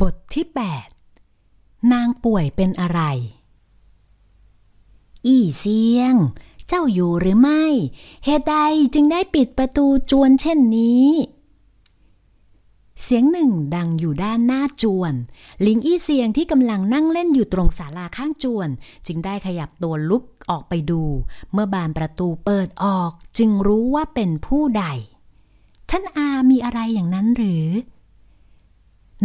บทที่ 8 นางป่วยเป็นอะไร อีเสียง เจ้าอยู่หรือไม่ เหตุใดจึงได้ปิดประตูจวนเช่นนี้ เสียงหนึ่งดังอยู่ด้านหน้าจวน ลิงอี้เสียงที่กำลังนั่งเล่นอยู่ตรงศาลาข้างจวน จึงได้ขยับตัวลุกออกไปดู เมื่อบานประตูเปิดออกจึงรู้ว่าเป็นผู้ใด ท่านอามีอะไรอย่างนั้นหรือ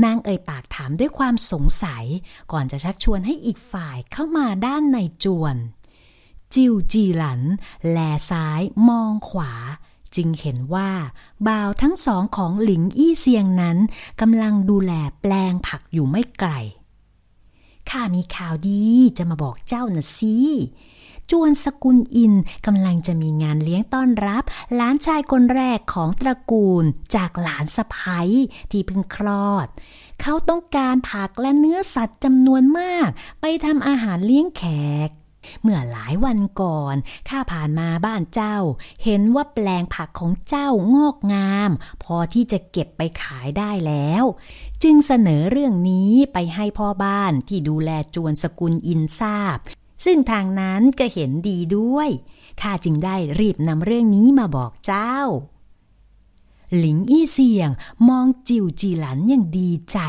นางเอ่ยปากถามด้วยความสงสัย ก่อนจะชักชวนให้อีกฝ่ายเข้ามาด้านในจวน จิวจีหลัน แลซ้ายมองขวา จึงเห็นว่าบ่าวทั้งสองของหลิงอี้เซียงนั้นกำลังดูแลแปลงผักอยู่ไม่ไกลข้ามีข่าวดีจะมาบอกเจ้านะสิ จวนสกุลอินกำลังจะมีงานเลี้ยงต้อนรับ หลานชายคนแรกของตระกูลจากหลานสะพ้ยที่เพิ่งคลอด เขาต้องการผักและเนื้อสัตว์จำนวนมาก ไปทำอาหารเลี้ยงแขกเมื่อหลายวันก่อน ข้าผ่านมาบ้านเจ้า เห็นว่าแปลงผักของเจ้างอกงาม พอที่จะเก็บไปขายได้แล้ว จึงเสนอเรื่องนี้ไปให้พ่อบ้านที่ดูแลจวนสกุลอินทราบ ซึ่งทางนั้นก็เห็นดีด้วย ข้าจึงได้รีบนำเรื่องนี้มาบอกเจ้า หลิงอี้เสียงมองจิวจีหลันอย่างดีใจ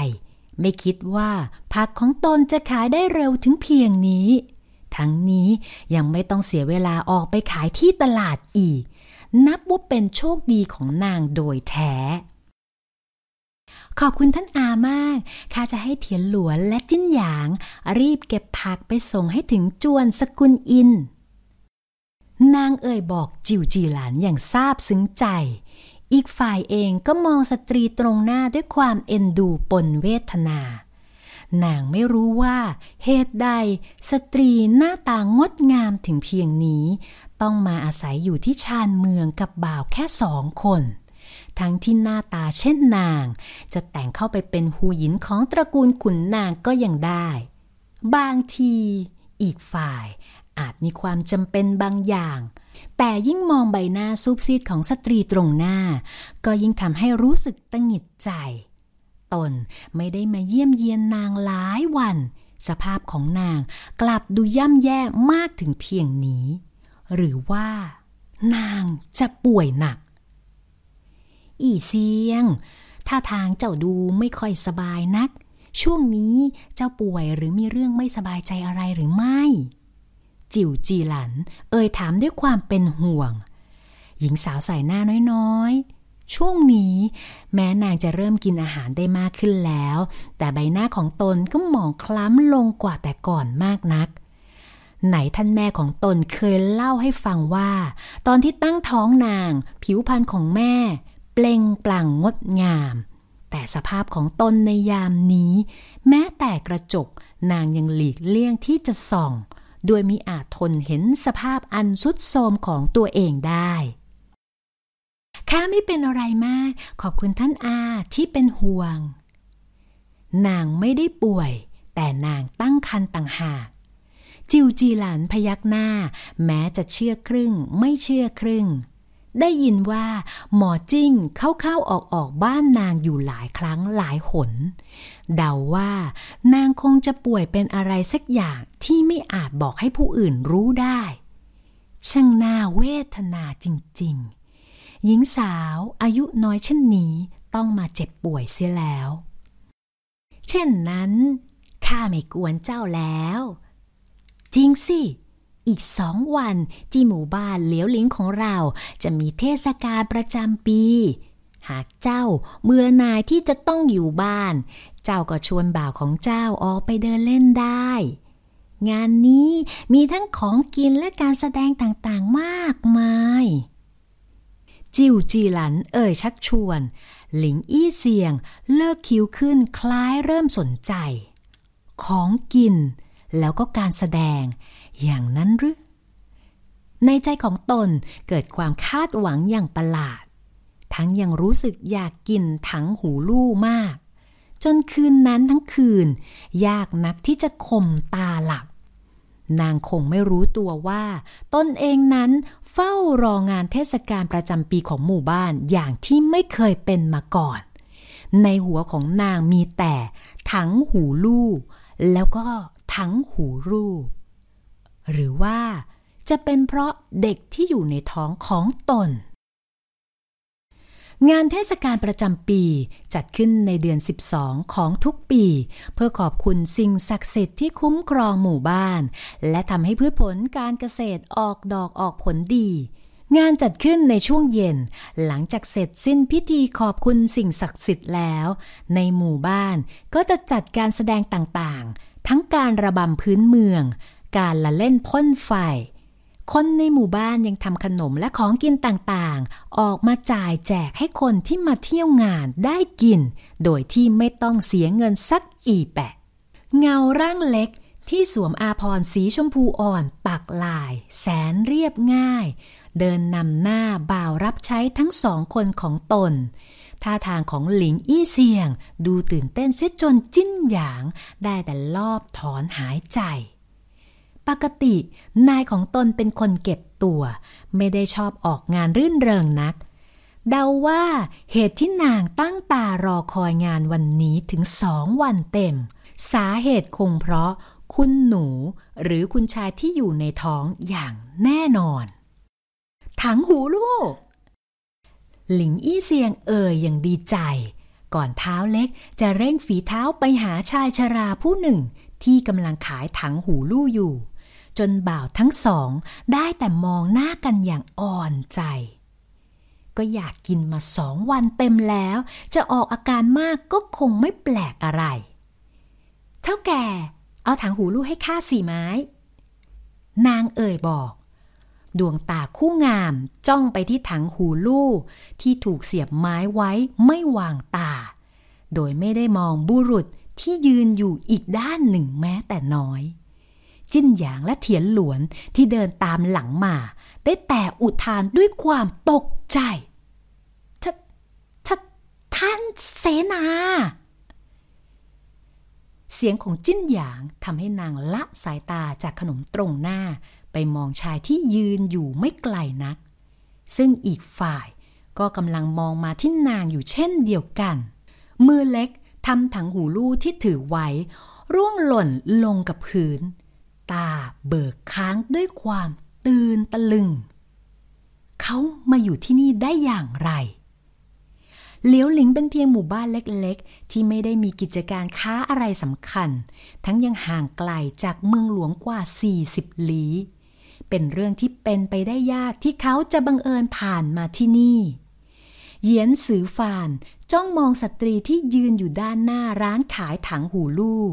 ไม่คิดว่าผักของตนจะขายได้เร็วถึงเพียงนี้ ทั้งนี้ยังไม่ต้องเสียเวลาออกไปขายที่ตลาดอีก นับว่าเป็นโชคดีของนางโดยแท้ ขอบคุณท่านอามาก ข้าจะให้เทียนหลวนและจิ้นหยาง รีบเก็บผักไปส่งให้ถึงจวนสกุลอิน นางเอ่ยบอกจิวจีหลานอย่างซาบซึ้งใจ อีกฝ่ายเองก็มองสตรีตรงหน้าด้วยความเอ็นดูปนเวทนา นางไม่รู้ว่า เหตุใดสตรีหน้าตางดงามถึงเพียงนี้ ต้องมาอาศัยอยู่ที่ชานเมืองกับบ่าวแค่สองคน ทั้งที่หน้าตาเช่นนาง จะแต่งเข้าไปเป็นหูหยินของตระกูลขุนนางก็ยังได้ บางที อีกฝ่ายอาจมีความจำเป็นบางอย่าง แต่ยิ่งมองใบหน้าซุบซีดของสตรีตรงหน้า ก็ยิ่งทำให้รู้สึกตังหิดใจ ตนไม่ได้มาเยี่ยมเยียนนางหลายวัน สภาพของนางกลับดูย่ำแย่มากถึงเพียงนี้ หรือว่านางจะป่วยหนัก อีเสียง ถ้าทางเจ้าดูไม่ค่อยสบายนัก ช่วงนี้เจ้าป่วยหรือมีเรื่องไม่สบายใจอะไรหรือไม่ จิวจีหลัน เอ่ยถามด้วยความเป็นห่วง หญิงสาวใส่หน้าน้อยๆ ช่วงนี้ แม้นางจะเริ่มกินอาหารได้มากขึ้นแล้ว แต่ใบหน้าของตนก็หมองคล้ำลงกว่าแต่ก่อนมากนักไหนท่านแม่ของตนเคยเล่าให้ฟังว่า ตอนที่ตั้งท้องนาง ผิวพรรณของแม่ เปล่งปลั่งงดงาม แต่สภาพของตนในยามนี้ แม้แต่กระจกนางยังหลีกเลี่ยงที่จะส่อง โดยมิอาจทนเห็นสภาพอันสุดโทรมของตัวเองได้ข้าไม่เป็นอะไรมาก ขอบคุณท่านอาที่เป็นห่วง นางไม่ได้ป่วย แต่นางตั้งครรภ์ต่างหาก จิวจีหลันพยักหน้า แม้จะเชื่อครึ่งไม่เชื่อครึ่ง ได้ยินว่าหมอจิ้งเข้าๆออกๆบ้านนางอยู่หลายครั้งหลายหน เดาว่านางคงจะป่วยเป็นอะไรสักอย่างที่ไม่อาจบอกให้ผู้อื่นรู้ได้ ช่างน่าเวทนาจริงๆ หญิงสาวอายุน้อยเช่นนี้ต้องมาเจ็บป่วยเสียแล้ว เช่นนั้นข้าไม่กวนเจ้าแล้ว จริงสิ อีกสองวันที่หมู่บ้านเหลียวหลิงของเราจะมีเทศกาลประจำปี หากเจ้าเบื่อนายที่จะต้องอยู่บ้าน เจ้าก็ชวนบ่าวของเจ้าออกไปเดินเล่นได้ งานนี้มีทั้งของกินและการแสดงต่างๆมากมาย จิวจีหลันเอ่ยชักชวน หลิงอี้เสียงเลิกคิ้วขึ้นคล้ายเริ่มสนใจ ของกินแล้วก็การแสดง อย่างนั้นหรือ ในใจของตนเกิดความคาดหวังอย่างประหลาด ทั้งยังรู้สึกอยากกินถังหูลู่มาก จนคืนนั้นทั้งคืน ยากนักที่จะข่มตาหลับ นางคงไม่รู้ตัวว่า ตนเองนั้นเฝ้ารองานเทศกาลประจำปีของหมู่บ้านอย่างที่ไม่เคยเป็นมาก่อน ในหัวของนางมีแต่ถังหูลู่แล้วก็ถังหูรู หรือว่าจะเป็นเพราะเด็กที่อยู่ในท้องของตน งานเทศกาลประจำปีจัดขึ้นในเดือน 12 ของทุกปี เพื่อขอบคุณสิ่งศักดิ์สิทธิ์ที่คุ้มครองหมู่บ้าน และทำให้พืชผลการเกษตรออกดอกออกผลดี งานจัดขึ้นในช่วงเย็น หลังจากเสร็จสิ้นพิธีขอบคุณสิ่งศักดิ์สิทธิ์แล้ว ในหมู่บ้านก็จะจัดการแสดงต่างๆ ทั้งการระบำพื้นเมือง การละเล่นพ่นไฟ คนในหมู่บ้านยังทำขนมและของกินต่างๆ ออกมาจ่ายแจกให้คนที่มาเที่ยวงานได้กิน โดยที่ไม่ต้องเสียเงินสักอีแปะ เงาร่างเล็กที่สวมอาพรสีชมพูอ่อนปักลาย แสนเรียบง่าย เดินนำหน้าบ่าวรับใช้ทั้งสองคนของตน ท่าทางของหลิงอี้เซียง ดูตื่นเต้นเสียจนจิ้นหยาง ได้แต่ลอบถอนหายใจ ปกติ นายของตนเป็นคนเก็บตัว ไม่ได้ชอบออกงานรื่นเริงนัก เดาว่าเหตุที่นางตั้งตารอคอยงานวันนี้ถึงสองวันเต็ม สาเหตุคงเพราะคุณหนูหรือคุณชายที่อยู่ในท้องอย่างแน่นอน ถังหูลูก หลิงอี้เซียงเอ่ยอย่างดีใจ ก่อนเท้าเล็กจะเร่งฝีเท้าไปหาชายชราผู้หนึ่งที่กำลังขายถังหูลู่อยู่ จนบ่าวทั้งสองได้แต่มองหน้ากันอย่างอ่อนใจ ก็อยากกินมาสองวันเต็มแล้ว จะออกอาการมากก็คงไม่แปลกอะไร เท่าแก่ เอาถังหูลูกให้ข้าสี่ไม้ นางเอ่ยบอก ดวงตาคู่งามจ้องไปที่ถังหูลูกที่ถูกเสียบไม้ไว้ไม่วางตา โดยไม่ได้มองบุรุษที่ยืนอยู่อีกด้านหนึ่งแม้แต่น้อย จิ้นหยางและเถียนหลวนที่เดินตามหลังมา ได้แต่อุทานด้วยความตกใจททท่านเสนา เสียงของจิ้นหยางทำให้นางละสายตาจากขนมตรงหน้าไปมองชายที่ยืนอยู่ไม่ไกลนัก ซึ่งอีกฝ่ายก็กำลังมองมาที่นางอยู่เช่นเดียวกัน มือเล็กทำถังหูลู่ที่ถือไว้ ร่วงหล่นลงกับพื้น ตาเบิกค้างด้วยความตื่นตะลึง เขามาอยู่ที่นี่ได้อย่างไรเหลียวหลิงเป็นเพียงหมู่บ้านเล็กๆ ที่ไม่ได้มีกิจการค้าอะไรสำคัญ ทั้งยังห่างไกลจากเมืองหลวงกว่า 40 ลี้ เป็นเรื่องที่เป็นไปได้ยากที่เขาจะบังเอิญผ่านมาที่นี่ เหยียนสือฟาน จ้องมองสตรีที่ยืนอยู่ด้านหน้าร้านขายถังหูลู่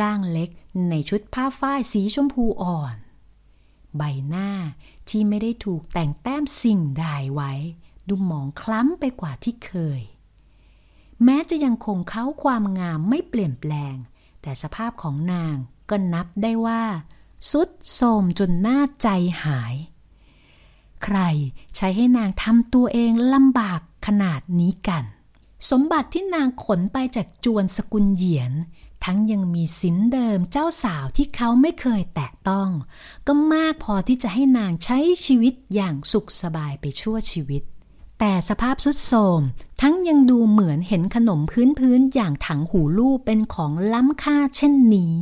ร่างเล็กในชุดผ้าฝ้ายสีชมพูอ่อน ใบหน้าที่ไม่ได้ถูกแต่งแต้มสิ่งใดไว้ ดูหมองคล้ำไปกว่าที่เคย แม้จะยังคงเขาความงามไม่เปลี่ยนแปลง แต่สภาพของนางก็นับได้ว่า สุดโทมจนหน้าใจหาย ใครใช้ให้นางทำตัวเองลำบากขนาดนี้กัน สมบัติที่นางขนไปจากจวนสกุลเหยียน ทั้งยังมีสินเดิมเจ้าสาวที่เขาไม่เคยแตะต้อง ก็มากพอที่จะให้นางใช้ชีวิตอย่างสุขสบายไปชั่วชีวิต แต่สภาพสุดโทมทั้งยังดูเหมือนเห็นขนมพื้นพื้นอย่างถังหูลูกเป็นของล้ำค่าเช่นนี้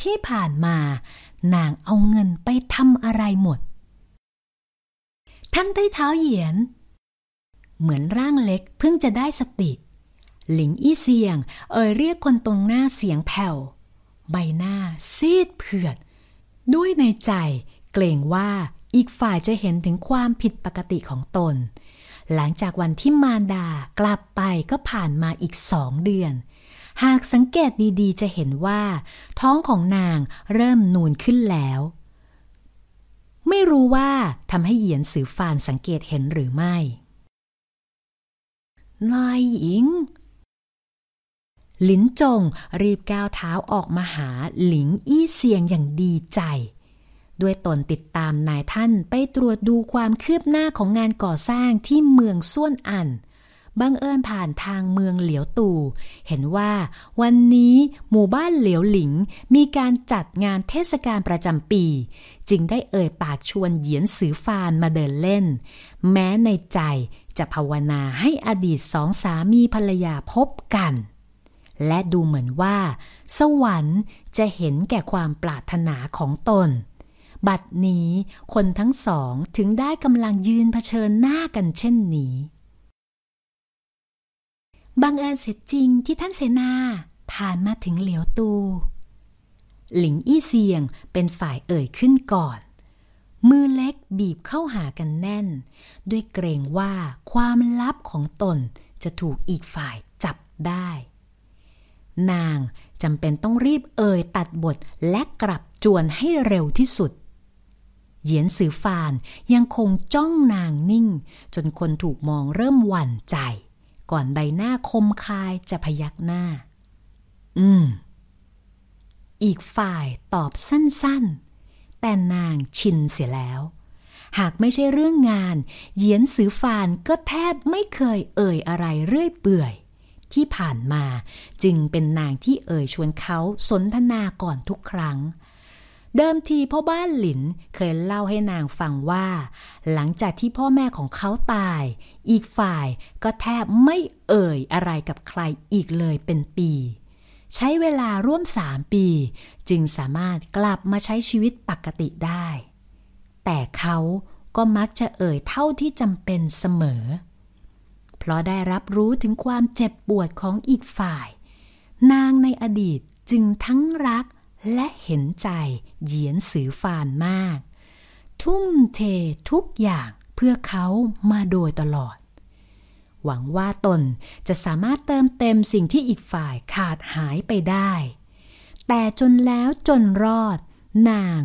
ที่ผ่านมานางเอาเงินไปทำอะไรหมด ท่านใต้เท้าเหยียน เหมือนร่างเล็กเพิ่งจะได้สติ หลิงอี้เซียง เอ่ยเรียกคนตรงหน้าเสียงแผ่ว ใบหน้าซีดเผือด ด้วยในใจเกรงว่าอีกฝ่ายจะเห็นถึงความผิดปกติของตน หลังจากวันที่มารดากลับไปก็ผ่านมาอีกสองเดือน หากสังเกตดีๆ จะเห็นว่า ท้องของนางเริ่มนูนขึ้นแล้ว ไม่รู้ว่าทำให้เหยียนสือฟานสังเกตเห็นหรือไม่ นายหญิง หลินจงรีบก้าวเท้าออกมาหาหลิงอี้เซียงอย่างดีใจ ด้วยตนติดตามนายท่านไปตรวจดูความคืบหน้าของงานก่อสร้างที่เมืองส่วนอันบังเอิญผ่านทางเมืองเหลียวตู่ เห็นว่าวันนี้หมู่บ้านเหลียวหลิงมีการจัดงานเทศกาลประจำปี จึงได้เอ่ยปากชวนเหยียนสือฟานมาเดินเล่น แม้ในใจ จะภาวนาให้อดีตสองสามีภรรยาพบกัน และดูเหมือนว่า สวรรค์จะเห็นแก่ความปรารถนาของตน บัดนี้คนทั้งสองถึงได้กำลังยืนเผชิญหน้ากันเช่นนี้บังเอิญเสร็จจริงที่ท่านเสนาผ่านมาถึงเหลียวตู หลิงอี้เซียงเป็นฝ่ายเอ่ยขึ้นก่อน มือเล็กบีบเข้าหากันแน่น ด้วยเกรงว่าความลับของตนจะถูกอีกฝ่ายจับได้ นางจำเป็นต้องรีบเอ่ยตัดบทและกลับจวนให้เร็วที่สุด เหยียนสือฟานยังคงจ้องนางนิ่ง จนคนถูกมองเริ่มหวั่นใจ ก่อนใบหน้าคมคายจะพยักหน้า อืม อีกฝ่ายตอบสั้นๆ แต่นางชินเสียแล้ว หากไม่ใช่เรื่องงาน เหยียนสือฟานก็แทบไม่เคยเอ่ยอะไรเรื่อยเปื่อย ที่ผ่านมาจึงเป็นนางที่เอ่ยชวนเขาสนทนาก่อนทุกครั้งเดิมทีพ่อบ้านหลินเคยเล่าให้นางฟังว่า หลังจากที่พ่อแม่ของเขาตาย อีกฝ่ายก็แทบไม่เอ่ยอะไรกับใครอีกเลยเป็นปี ใช้เวลาร่วมสามปี จึงสามารถกลับมาใช้ชีวิตปกติได้ แต่เขาก็มักจะเอ่ยเท่าที่จำเป็นเสมอ เพราะได้รับรู้ถึงความเจ็บปวดของอีกฝ่าย นางในอดีตจึงทั้งรักและเห็นใจเหยียนสือฟานมาก ทุ่มเททุกอย่างเพื่อเขามาโดยตลอด หวังว่าตนจะสามารถเติมเต็มสิ่งที่อีกฝ่ายขาดหายไปได้ แต่จนแล้วจนรอด นาง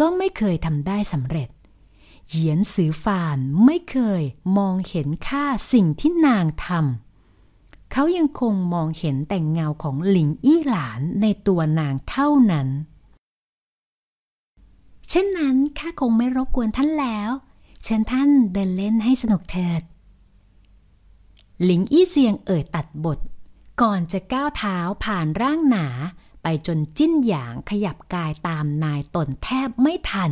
ก็ไม่เคยทำได้สำเร็จ เหยียนสือฟานไม่เคยมองเห็นค่าสิ่งที่นางทำเขายังคงมองเห็นแต่เงาของหลิงอี้หลานในตัวนางเท่านั้น เช่นนั้นข้าคงไม่รบกวนท่านแล้ว เชิญท่านเดินเล่นให้สนุกเถิด หลิงอี้เซียงเอ่ยตัดบท ก่อนจะก้าวเท้าผ่านร่างหนา ไปจนจิ้นหยางขยับกายตามนายตนแทบไม่ทัน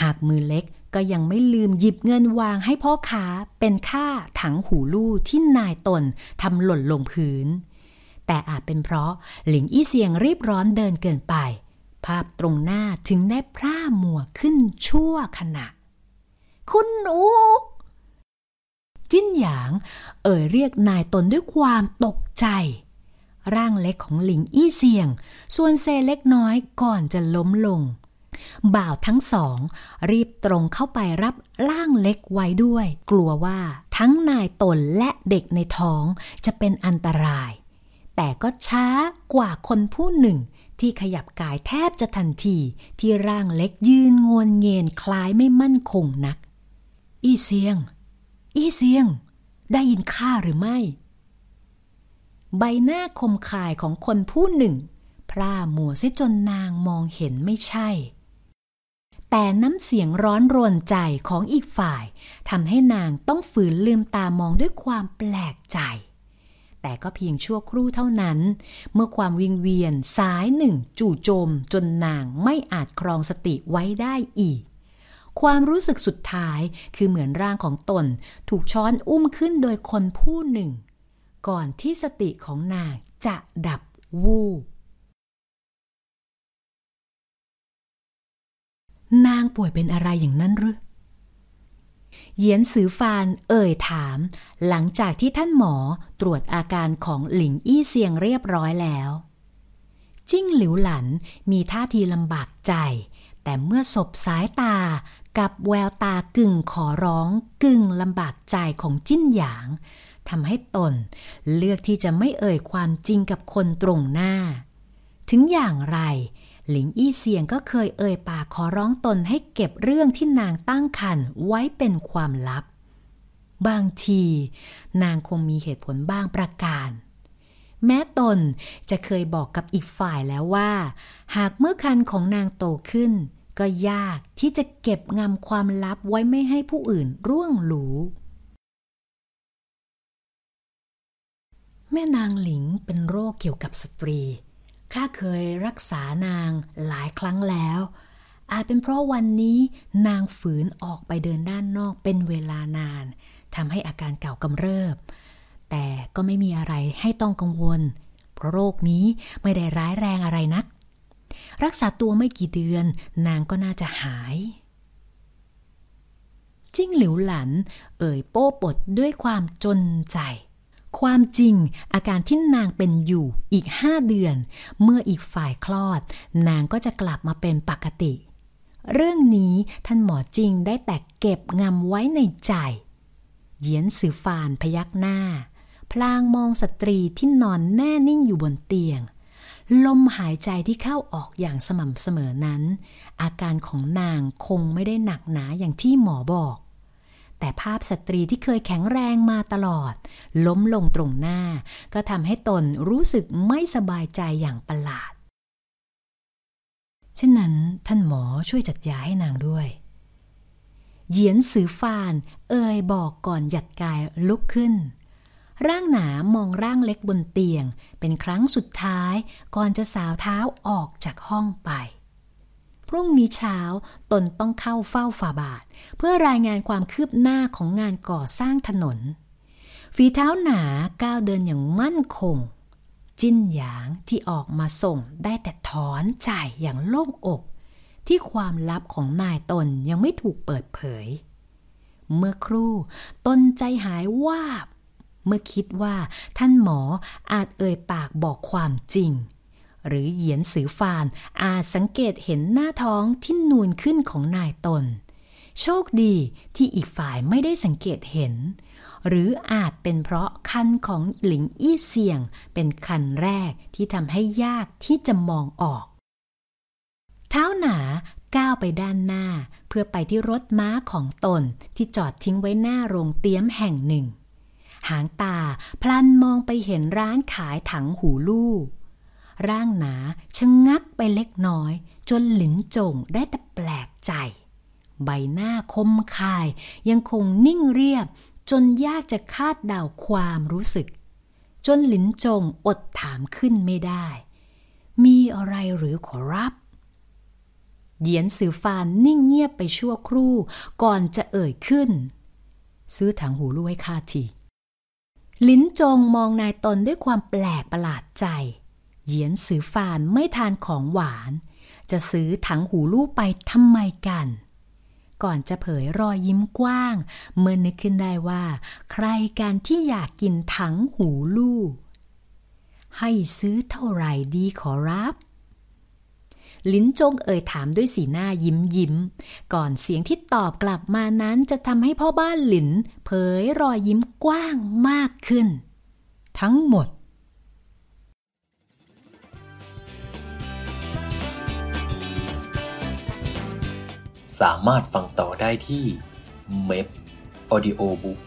หากมือเล็กก็ยังไม่ลืมหยิบเงินวางให้พ่อค้าเป็นค่าถังหูลู่ที่นายตนทำหล่นลงพื้น แต่อาจเป็นเพราะหลิงอี้เซียงรีบร้อนเดินเกินไป ภาพตรงหน้าถึงได้พร่ามัวขึ้นชั่วขณะ คุณหนู จิ้นหยาง เอ่ยเรียกนายตนด้วยความตกใจ ร่างเล็กของหลิงอี้เซียง ส่วนเซเล็กน้อยก่อนจะล้มลง บ่าวทั้งสอง รีบตรงเข้าไปรับร่างเล็กไว้ด้วย กลัวว่าทั้งนายตนและเด็กในท้องจะเป็นอันตราย แต่ก็ช้ากว่าคนผู้หนึ่งที่ขยับกายแทบจะทันทีที่ร่างเล็กยืนงวนเงียนคล้ายไม่มั่นคงนัก อี้เซียง อี้เซียง ได้ยินข้าหรือไม่ ใบหน้าคมคายของคนผู้หนึ่ง พร่ามัวเสียจนนางมองเห็นไม่ใช่ แต่น้ำเสียงร้อนรนใจของอีกฝ่ายทำให้นางต้องฝืนลืมตามองด้วยความแปลกใจ แต่ก็เพียงชั่วครู่เท่านั้น เมื่อความวิงเวียนสายหนึ่งจู่โจมจนนางไม่อาจครองสติไว้ได้อีก ความรู้สึกสุดท้ายคือเหมือนร่างของตน ถูกช้อนอุ้มขึ้นโดยคนผู้หนึ่ง ก่อนที่สติของนางจะดับวูบนางป่วยเป็นอะไรอย่างนั้นหรือเหยียนสือฟานเอ่ยถาม หลังจากที่ท่านหมอตรวจอาการของหลิงอี้เซียงเรียบร้อยแล้ว จิ้งหลิวหลันมีท่าทีลำบากใจ แต่เมื่อสบสายตา กับแววตากึ่งขอร้องกึ่งลำบากใจของจิ้นหยางทำให้ตนเลือกที่จะไม่เอ่ยความจริงกับคนตรงหน้า ถึงอย่างไร หลิงอี้เซียงก็เคยเอ่ยปากขอร้องตนให้เก็บเรื่องที่นางตั้งครรภ์ไว้เป็นความลับ บางที นางคงมีเหตุผลบ้างประการ แม้ตนจะเคยบอกกับอีกฝ่ายแล้วว่า หากเมื่อคันของนางโตขึ้น ก็ยากที่จะเก็บงำความลับไว้ไม่ให้ผู้อื่นร่วงรู้ แม่นางหลิงเป็นโรคเกี่ยวกับสตรี ข้าเคยรักษานางหลายครั้งแล้ว อาจเป็นเพราะวันนี้นางฝืนออกไปเดินด้านนอกเป็นเวลานานทำให้อาการเก่ากำเริบ แต่ก็ไม่มีอะไรให้ต้องกังวล เพราะโรคนี้ไม่ได้ร้ายแรงอะไรนัก รักษาตัวไม่กี่เดือน นางก็น่าจะหาย จิ้งหลิวหลัน เอ่ยโป้ปดด้วยความจนใจ ความจริงอาการที่นางเป็นอยู่อีกห้าเดือน เมื่ออีกฝ่ายคลอด นางก็จะกลับมาเป็นปกติ เรื่องนี้ท่านหมอจริงได้แต่เก็บงำไว้ในใจเหยียนสือฟานพยักหน้า พลางมองสตรีที่นอนแน่นิ่งอยู่บนเตียง ลมหายใจที่เข้าออกอย่างสม่ำเสมอนั้น อาการของนางคงไม่ได้หนักหนาอย่างที่หมอบอก แต่ภาพสตรีที่เคยแข็งแรงมาตลอด ล้มลงตรงหน้า ก็ทำให้ตนรู้สึกไม่สบายใจอย่างประหลาดเช่นนั้นท่านหมอช่วยจัดยาให้นางด้วยเหยียนสือฟาน เอ่ยบอกก่อนหยัดกายลุกขึ้น ร่างหนามองร่างเล็กบนเตียง เป็นครั้งสุดท้ายก่อนจะสาวเท้าออกจากห้องไป พรุ่งนี้เช้าตนต้องเข้าเฝ้าฝ่าบาท เพื่อรายงานความคืบหน้าของงานก่อสร้างถนน ฝีเท้าหนาก้าวเดินอย่างมั่นคง จิ้นหยางที่ออกมาส่งได้แต่ถอนใจอย่างโล่งอก ที่ความลับของนายตนยังไม่ถูกเปิดเผย เมื่อครู่ตนใจหายวาบ เมื่อคิดว่าท่านหมออาจเอ่ยปากบอกความจริง หรือเหยียนสือฟานอาจสังเกตเห็นหน้าท้องที่นูนขึ้นของนายตน โชคดีที่อีกฝ่ายไม่ได้สังเกตเห็น หรืออาจเป็นเพราะคันของหลิงอี้เสียง เป็นคันแรกที่ทำให้ยากที่จะมองออก เท้าหนาก้าวไปด้านหน้า เพื่อไปที่รถม้าของตนที่จอดทิ้งไว้หน้าโรงเตี้ยมแห่งหนึ่ง หางตาพลันมองไปเห็นร้านขายถังหูลู่ร่างหนาชะงงักไปเล็กน้อย จนหลินจงได้แต่แปลกใจ ใบหน้าคมคายยังคงนิ่งเรียบ จนยากจะคาดเดาความรู้สึก จนหลินจงอดถามขึ้นไม่ได้ มีอะไรหรือขอรับเหยียนสือฟานนิ่งเงียบไปชั่วครู่ ก่อนจะเอ่ยขึ้น ซื้อถังหูลู่ให้ข้าที ลิ้นจงมองนายตนด้วยความแปลกประหลาดใจ เหยียนสือฟานไม่ทานของหวาน จะซื้อถังหูลูกไปทำไมกัน ก่อนจะเผยรอยยิ้มกว้าง เมื่อนึกขึ้นได้ว่า ใครกันที่อยากกินถังหูลูก ให้ซื้อเท่าไหร่ดีขอรับ ลิ้นจงเอ่ยถามด้วยสีหน้ายิ้มยิ้ม ก่อนเสียงที่ตอบกลับมานั้นจะทำให้พ่อบ้านหลิน เผยรอยยิ้มกว้างมากขึ้น ทั้งหมดสามารถฟังต่อได้ที่ m e p Audio Book